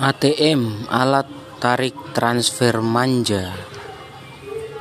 ATM alat tarik transfer manja.